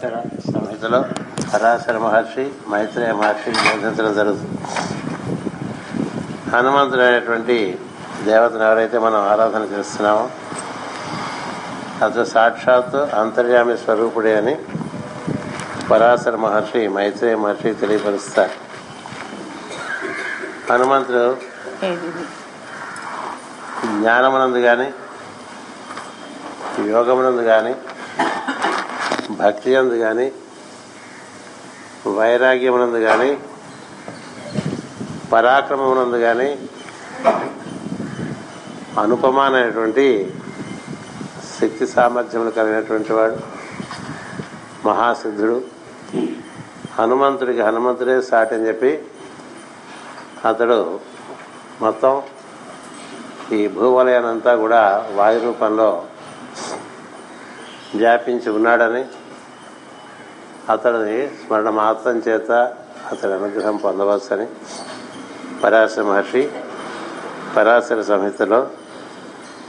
సరాసర సంహితలో పరాశర మహర్షి మైత్రేయ మహర్షి బోధించడం జరుగుతుంది. హనుమంతుడు అనేటువంటి దేవతను ఎవరైతే మనం ఆరాధన చేస్తున్నామో అతను సాక్షాత్తు అంతర్యామి స్వరూపుడే అని పరాశర మహర్షి మైత్రేయ మహర్షి తెలియపరుస్తారు. హనుమంతుడు జ్ఞానమునందు కానీ యోగమునందు కానీ భక్తి అందు కానీ వైరాగ్యమునందు కానీ పరాక్రమమునందు కానీ అనుపమానమైనటువంటి శక్తి సామర్థ్యములు కలిగినటువంటి వాడు మహాసిద్ధుడు. హనుమంతుడికి హనుమంతుడే సాటి అని చెప్పి అతడు మొత్తం ఈ భూవలయానంతా కూడా వాయు రూపంలో వ్యాపించి ఉన్నాడని అతడిని స్మరణ మాత్రం చేత అతడి అనుగ్రహం పొందవచ్చని పరాశర మహర్షి పరాశర సంహితలో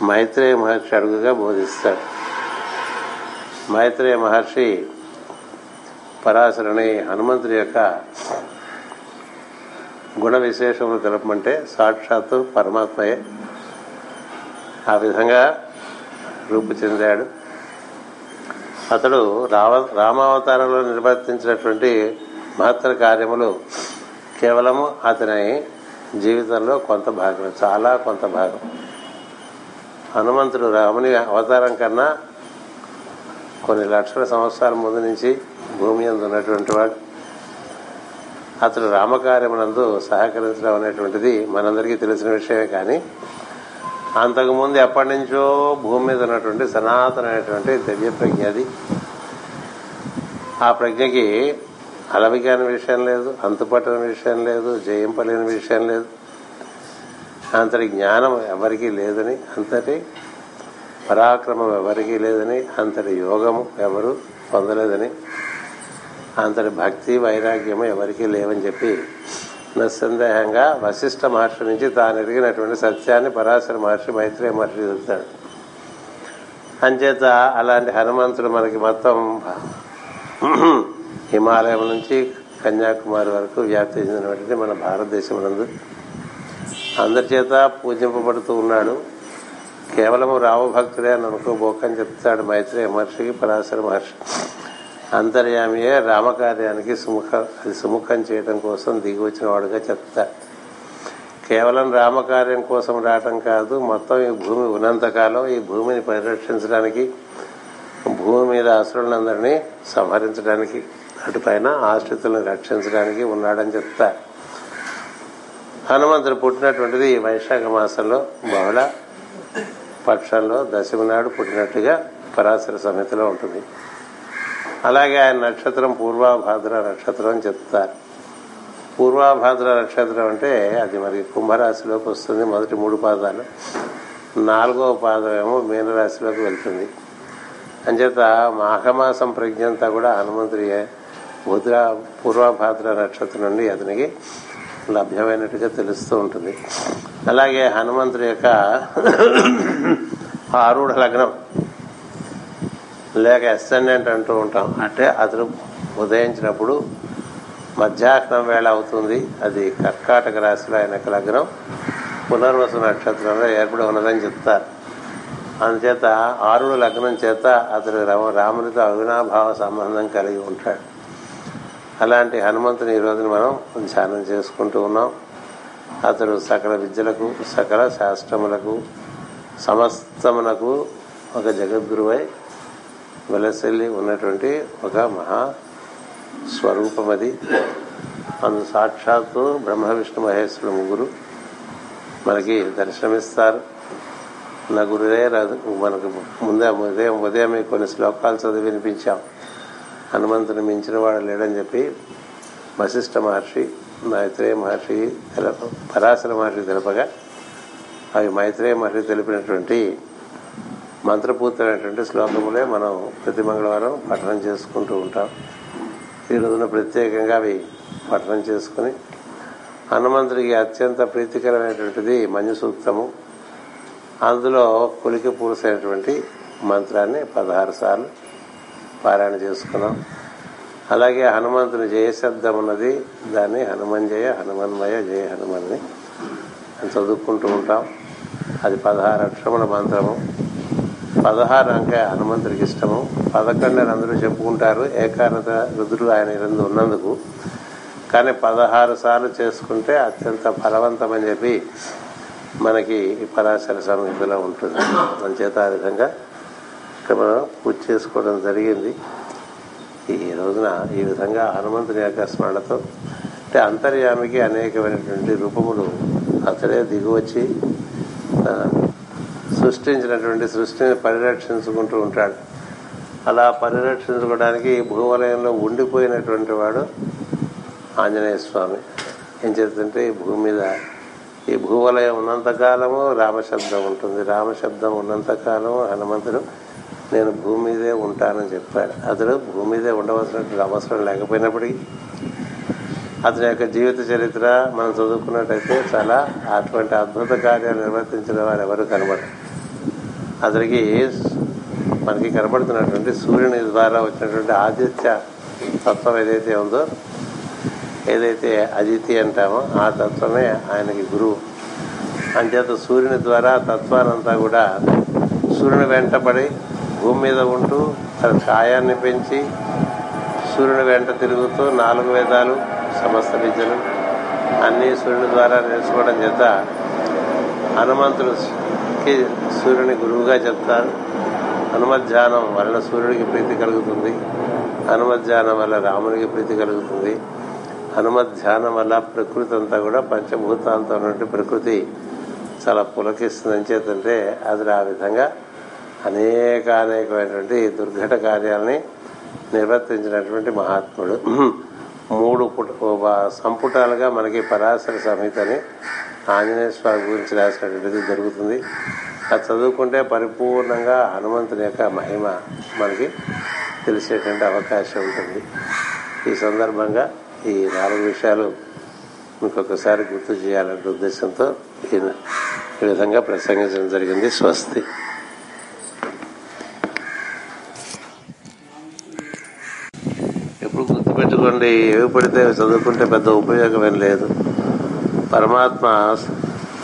మైత్రేయ మహర్షి అడుగుగా బోధిస్తాడు. మైత్రేయ మహర్షి పరాశరుని హనుమంతుడి యొక్క గుణ విశేషములు తెలపమంటే సాక్షాత్తు పరమాత్మయే. ఆ విధంగా రూపు చెందాడు. అతడు రావ రామావతారంలో నిర్వర్తించినటువంటి మహత్తర కార్యములు కేవలము అతని జీవితంలో కొంత భాగం చాలా కొంత భాగం. హనుమంతుడు రాముని అవతారం కన్నా కొన్ని లక్షల సంవత్సరాల ముందు నుంచి భూమి అందు ఉన్నటువంటి వాడు. అతడు రామకార్యమునందు సహకరించడం అనేటువంటిది మనందరికీ తెలిసిన విషయమే కానీ అంతకుముందు ఎప్పటి నుంచో భూమి మీద ఉన్నటువంటి సనాతనమైనటువంటి దివ్య ప్రజ్ఞ అది. ఆ ప్రజ్ఞకి అలవికాని విషయం లేదు అంతుపట్టని విషయం లేదు జయింపలేని విషయం లేదు. అంతటి జ్ఞానం ఎవరికీ లేదని అంతటి పరాక్రమం ఎవరికీ లేదని అంతటి యోగము ఎవరు పొందలేదని అంతటి భక్తి వైరాగ్యము ఎవరికీ లేవని చెప్పి నిస్సందేహంగా వశిష్ఠ మహర్షి నుంచి తాను ఎరిగినటువంటి సత్యాన్ని పరాశర మహర్షి మైత్రేయ మహర్షి చెబుతాడు. అంచేత అలాంటి హనుమంతుడు మనకి మొత్తం హిమాలయం నుంచి కన్యాకుమారి వరకు వ్యాప్తి చెందినటువంటి మన భారతదేశం నందు అందరి చేత పూజింపబడుతూ ఉన్నాడు. కేవలం రావు భక్తుడే అని అనుకోబోకని చెప్తాడు మైత్రేయ మహర్షికి పరాశర మహర్షి అంతర్యామియే రామకార్యానికి సుముఖ అది సుముఖం చేయడం కోసం దిగి వచ్చిన వాడుగా చెప్తా. కేవలం రామకార్యం కోసం రావటం కాదు మొత్తం ఈ భూమి ఉన్నంతకాలం ఈ భూమిని పరిరక్షించడానికి భూమి మీద అసురులందరినీ సంహరించడానికి అటుపైన ఆశ్రితులను రక్షించడానికి ఉన్నాడని చెప్తా. హనుమంతుడు పుట్టినటువంటిది ఈ వైశాఖ మాసంలో బహుళ పక్షంలో దశమి నాడు పుట్టినట్టుగా పరాశర సంహితలో ఉంటుంది. అలాగే ఆయన నక్షత్రం పూర్వాభాద్ర నక్షత్రం అని చెప్తారు. పూర్వాభాద్ర నక్షత్రం అంటే అది మరి కుంభరాశిలోకి వస్తుంది మొదటి మూడు పాదాలు. నాలుగవ పాదం ఏమో మీనరాశిలోకి వెళ్తుంది. అంచేత మాఘమాసం ప్రజ్ఞంతా కూడా హనుమంతుడి భద్ర పూర్వభాద్ర నక్షత్రం నుండి అతనికి లభ్యమైనట్టుగా తెలుస్తూ ఉంటుంది. అలాగే హనుమంతుడి యొక్క ఆరుఢ లగ్నం లేక ఎస్టెండెంట్ అంటూ ఉంటాం. అంటే అతను ఉదయించినప్పుడు మధ్యాహ్నం వేళ అవుతుంది. అది కర్కాటక రాశిలో ఆయనకు లగ్నం. పునర్వసు నక్షత్రంలో ఏర్పడి ఉన్నదని చెప్తారు. అందుచేత ఆరుడు లగ్నం చేత అతడు రామునితో అవినాభావ సంబంధం కలిగి ఉంటాడు. అలాంటి హనుమంతుని ఈ రోజున మనం ధ్యానం చేసుకుంటూ ఉన్నాం. అతడు సకల విద్యలకు సకల శాస్త్రములకు సమస్తమునకు ఒక జగద్గురువై వెలసెల్లి ఉన్నటువంటి ఒక మహా స్వరూపం అది అందు సాక్షాత్తు బ్రహ్మ విష్ణు మహేశ్వరుడు ముగ్గురు మనకి దర్శనమిస్తారు. నా గురుదే రాదు. మనకు ముందే ఉదయం ఉదయం కొన్ని శ్లోకాలు చదివి వినిపించాం. హనుమంతుని మించిన వాడు లేడని చెప్పి వశిష్ఠ మహర్షి మైత్రేయ మహర్షి తెలప పరాశర మహర్షి తెలపగా అవి మైత్రేయ మహర్షి తెలిపినటువంటి మంత్రపూర్తమైనటువంటి శ్లోకములే మనం ప్రతి మంగళవారం పఠనం చేసుకుంటూ ఉంటాం. ఈ రోజున ప్రత్యేకంగా అవి పఠనం చేసుకుని హనుమంతుడికి అత్యంత ప్రీతికరమైనటువంటిది మంజు సూక్తము అందులో కులికి పూసైనటువంటి మంత్రాన్ని పదహారు సార్లు పారాయణ చేసుకున్నాం. అలాగే హనుమంతుని జయశబ్దం ఉన్నది దాన్ని హనుమంజయ హనుమన్మయ జయ హనుమన్ని చదువుకుంటూ ఉంటాం. అది పదహారు అక్షరముల మంత్రము. పదహారు అంకె హనుమంతుడికి ఇష్టము. పదకొండు అని అందరూ చెప్పుకుంటారు. ఏకాగ్రత రుద్రుడు ఆయన ఇరందు ఉన్నందుకు. కానీ పదహారు సార్లు చేసుకుంటే అత్యంత ఫలవంతమని చెప్పి మనకి ఈ పరాశర సమీపలో ఉంటుంది. అంచేత ఆ విధంగా ఇక్కడ మనం పూజ చేసుకోవడం జరిగింది. ఈ రోజున ఈ విధంగా హనుమంతుని యొక్క స్మరణతో అంటే అంతర్యామికి అనేకమైనటువంటి రూపములు అతడే దిగువచ్చి సృష్టించినటువంటి సృష్టిని పరిరక్షించుకుంటూ ఉంటాడు. అలా పరిరక్షించుకోవడానికి ఈ భూవలయంలో ఉండిపోయినటువంటి వాడు ఆంజనేయ స్వామి. ఏం చేస్తుంటే ఈ భూమి మీద ఈ భూవలయం ఉన్నంతకాలము రామశబ్దం ఉంటుంది. రామశబ్దం ఉన్నంతకాలము హనుమంతుడు నేను భూమి మీదే ఉంటానని చెప్పాడు. అతడు భూమి మీదే ఉండవలసినటువంటి అవసరం లేకపోయినప్పటికీ అతని యొక్క జీవిత చరిత్ర మనం చదువుకున్నట్టయితే చాలా అటువంటి అద్భుత కార్యాలు నిర్వర్తించిన వారు ఎవరు కనబడరు. అతనికి మనకి కనబడుతున్నటువంటి సూర్యుని ద్వారా వచ్చినటువంటి ఆదిత్య తత్వం ఏదైతే ఉందో ఏదైతే అదితి అంటామో ఆ తత్వమే ఆయనకి గురువు. అంచేత సూర్యుని ద్వారా తత్వానంతా కూడా సూర్యుని వెంటబడి భూమి మీద ఉంటూ తన ఛాయాన్ని పెంచి సూర్యుని వెంట తిరుగుతూ నాలుగు వేదాలు సమస్త విద్యలు అన్నీ సూర్యుని ద్వారా నేర్చుకోవడం చేత హనుమంతుడు హనుమంతుడికి సూర్యుని గురువుగా చెప్తారు హనుమధ్యానం వలన సూర్యుడికి ప్రీతి కలుగుతుంది. హనుమధ్యానం వల్ల రామునికి ప్రీతి కలుగుతుంది. హనుమధ్యానం వల్ల ప్రకృతి అంతా కూడా పంచభూతాలతో ఉన్నటువంటి ప్రకృతి చాలా పులకిస్తుందని చేతంటే అది ఆ విధంగా అనేక అనేకమైనటువంటి దుర్ఘట కార్యాలని నిర్వర్తించినటువంటి మహాత్ముడు. మూడు పుట సంపుటాలుగా మనకి పరాశర సంహితని ఆంజనేయ స్వామి గురించి రాసినటువంటిది దొరుకుతుంది అది చదువుకుంటే పరిపూర్ణంగా హనుమంతుని యొక్క మహిమ మనకి తెలిసేటువంటి అవకాశం ఉంటుంది. ఈ సందర్భంగా ఈ నాలుగు విషయాలు మీకు ఒకసారి గుర్తు చేయాలనే ఉద్దేశంతో ఈ ఈ విధంగా ప్రసంగించడం జరిగింది. స్వస్తి. ఎప్పుడు గుర్తుపెట్టుకోండి. ఏవి పడితే చదువుకుంటే పెద్ద ఉపయోగం ఏం లేదు. పరమాత్మ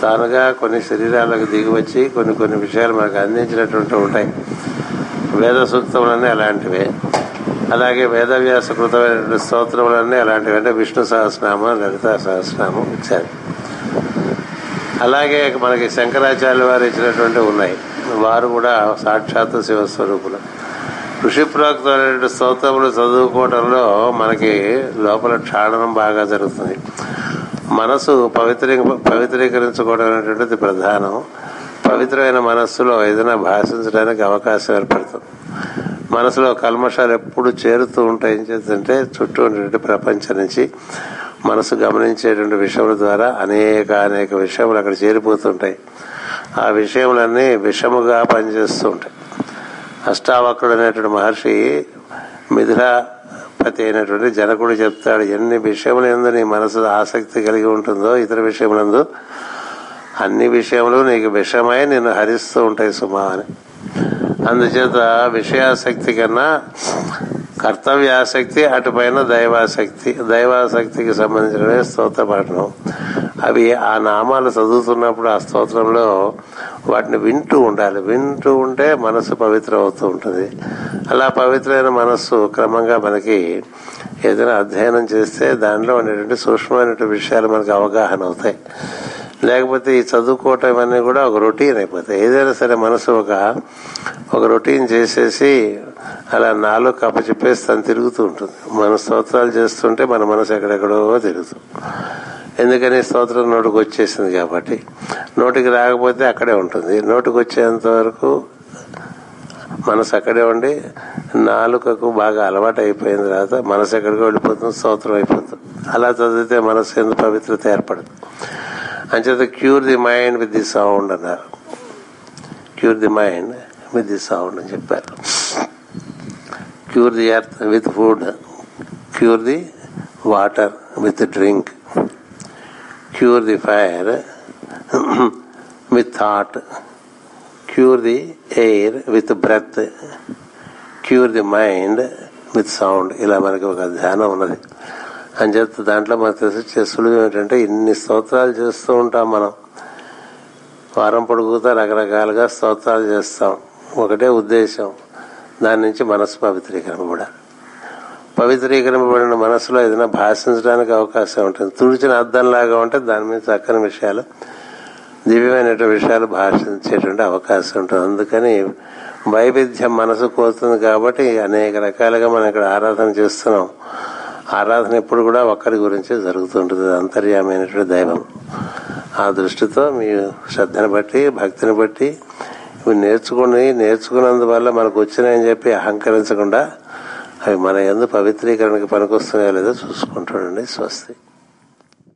తానుగా కొన్ని శరీరాలకు దిగివచ్చి కొన్ని కొన్ని విషయాలు మనకు అందించినటువంటి ఉంటాయి. వేద సూక్తములన్నీ అలాంటివే. అలాగే వేదవ్యాస కృతమైనటువంటి స్తోత్రములన్నీ అలాంటివి. అంటే విష్ణు సహస్రనామం లలిత సహస్రనామం ఇచ్చారు. అలాగే మనకి శంకరాచార్య వారు ఇచ్చినటువంటి ఉన్నాయి. వారు కూడా సాక్షాత్తు శివస్వరూపులు. ఋషి ప్రోక్తమైనటువంటి స్తోత్రములు చదువుకోవడంలో మనకి లోపల క్షాళనం బాగా జరుగుతుంది. మనసు పవిత్రీ పవిత్రీకరించుకోవడం అనేటువంటిది ప్రధానం పవిత్రమైన మనస్సులో ఏదైనా భాషించడానికి అవకాశం ఏర్పడుతుంది. మనసులో కల్మషాలు ఎప్పుడు చేరుతూ ఉంటాయి. ఏం చేస్తుంటే చుట్టూ ఉండేటువంటి ప్రపంచం నుంచి మనసు గమనించేటువంటి విషయముల ద్వారా అనేక అనేక విషయములు అక్కడ చేరిపోతుంటాయి. ఆ విషయములన్నీ విషముగా పనిచేస్తూ ఉంటాయి. అష్టావక్రుడు అనేటువంటి మహర్షి మిథులాపతి అయినటువంటి జనకుడు చెప్తాడు ఎన్ని విషయములు ఎందు నీ మనసు ఆసక్తి కలిగి ఉంటుందో ఇతర విషయములందు అన్ని విషయములు నీకు విషమై నిన్ను హరిస్తూ ఉంటాయి సుమా అని. అందుచేత విషయాసక్తి కన్నా కర్తవ్యాసక్తి అటుపైన దైవాసక్తి. దైవాసక్తికి సంబంధించిన స్తోత్ర పఠనం అవి ఆ నామాలు చదువుతున్నప్పుడు ఆ స్తోత్రంలో వాటిని వింటూ ఉండాలి. వింటూ ఉంటే మనసు పవిత్రం అవుతూ ఉంటుంది. అలా పవిత్రమైన మనస్సు క్రమంగా మనకి ఏదైనా అధ్యయనం చేస్తే దానిలో ఉండేటువంటి సూక్ష్మమైనటువంటి విషయాలు మనకు అవగాహన అవుతాయి. లేకపోతే ఈ చదువుకోవటం ఇవన్నీ కూడా ఒక రొటీన్ అయిపోతాయి. ఏదైనా సరే మనసు ఒక ఒక రొటీన్ చేసేసి అలా నాలుగు కప్ప చెప్పేసి తను తిరుగుతూ ఉంటుంది. మన స్తోత్రాలు చేస్తుంటే మన మనసు ఎక్కడెక్కడో తిరుగుతుంది. ఎందుకని స్తోత్రం నోటికి వచ్చేసింది కాబట్టి. నోటికి రాకపోతే అక్కడే ఉంటుంది. నోటికి వచ్చేంత వరకు మనసు అక్కడే ఉండి నాలుకకు బాగా అలవాటు అయిపోయిన తర్వాత మనసు ఎక్కడికి వెళ్ళిపోతుంది స్తోత్రం అయిపోతుంది. అలా చదివితే మనసు ఎందుకు పవిత్రత ఏర్పడదు. అంచేత cure the mind with the sound అన్నారు. Cure the mind with the sound అని చెప్పారు. Cure the earth with food cure the water with drink cure the fire with thought cure the air with breath cure the mind with sound ఇలా మనకి ఒక ధ్యానం ఉన్నది. అని చెప్తే దాంట్లో మనకు తెలిసి సులువు ఏమిటంటే ఇన్ని స్తోత్రాలు చేస్తూ ఉంటాం మనం. వారం పొడుగుతా రకరకాలుగా స్తోత్రాలు చేస్తాం. ఒకటే ఉద్దేశం. దాని నుంచి మనస్పావిత్రీకరణ కూడా. పవిత్రీకరింపబడిన మనసులో ఏదైనా భాషించడానికి అవకాశం ఉంటుంది. తుడిచిన అద్దంలాగా ఉంటే దాని మీద చక్కని విషయాలు దివ్యమైన విషయాలు భాషించేటువంటి అవకాశం ఉంటుంది. అందుకని వైవిధ్యం మనసు కోరుతుంది కాబట్టి అనేక రకాలుగా మనం ఇక్కడ ఆరాధన చేస్తున్నాం. ఆరాధన ఎప్పుడు కూడా ఒక్కరి గురించే జరుగుతుంటుంది. అంతర్యామైనటువంటి దైవం. ఆ దృష్టితో మీ శ్రద్ధను బట్టి భక్తిని బట్టి ఇవి నేర్చుకుని నేర్చుకున్నందువల్ల మనకు వచ్చినాయని చెప్పి అహంకరించకుండా అవి మన ఎందు పవిత్రీకరణకి పనికొస్తున్నాయో లేదో చూసుకుంటాడండి. స్వస్తి.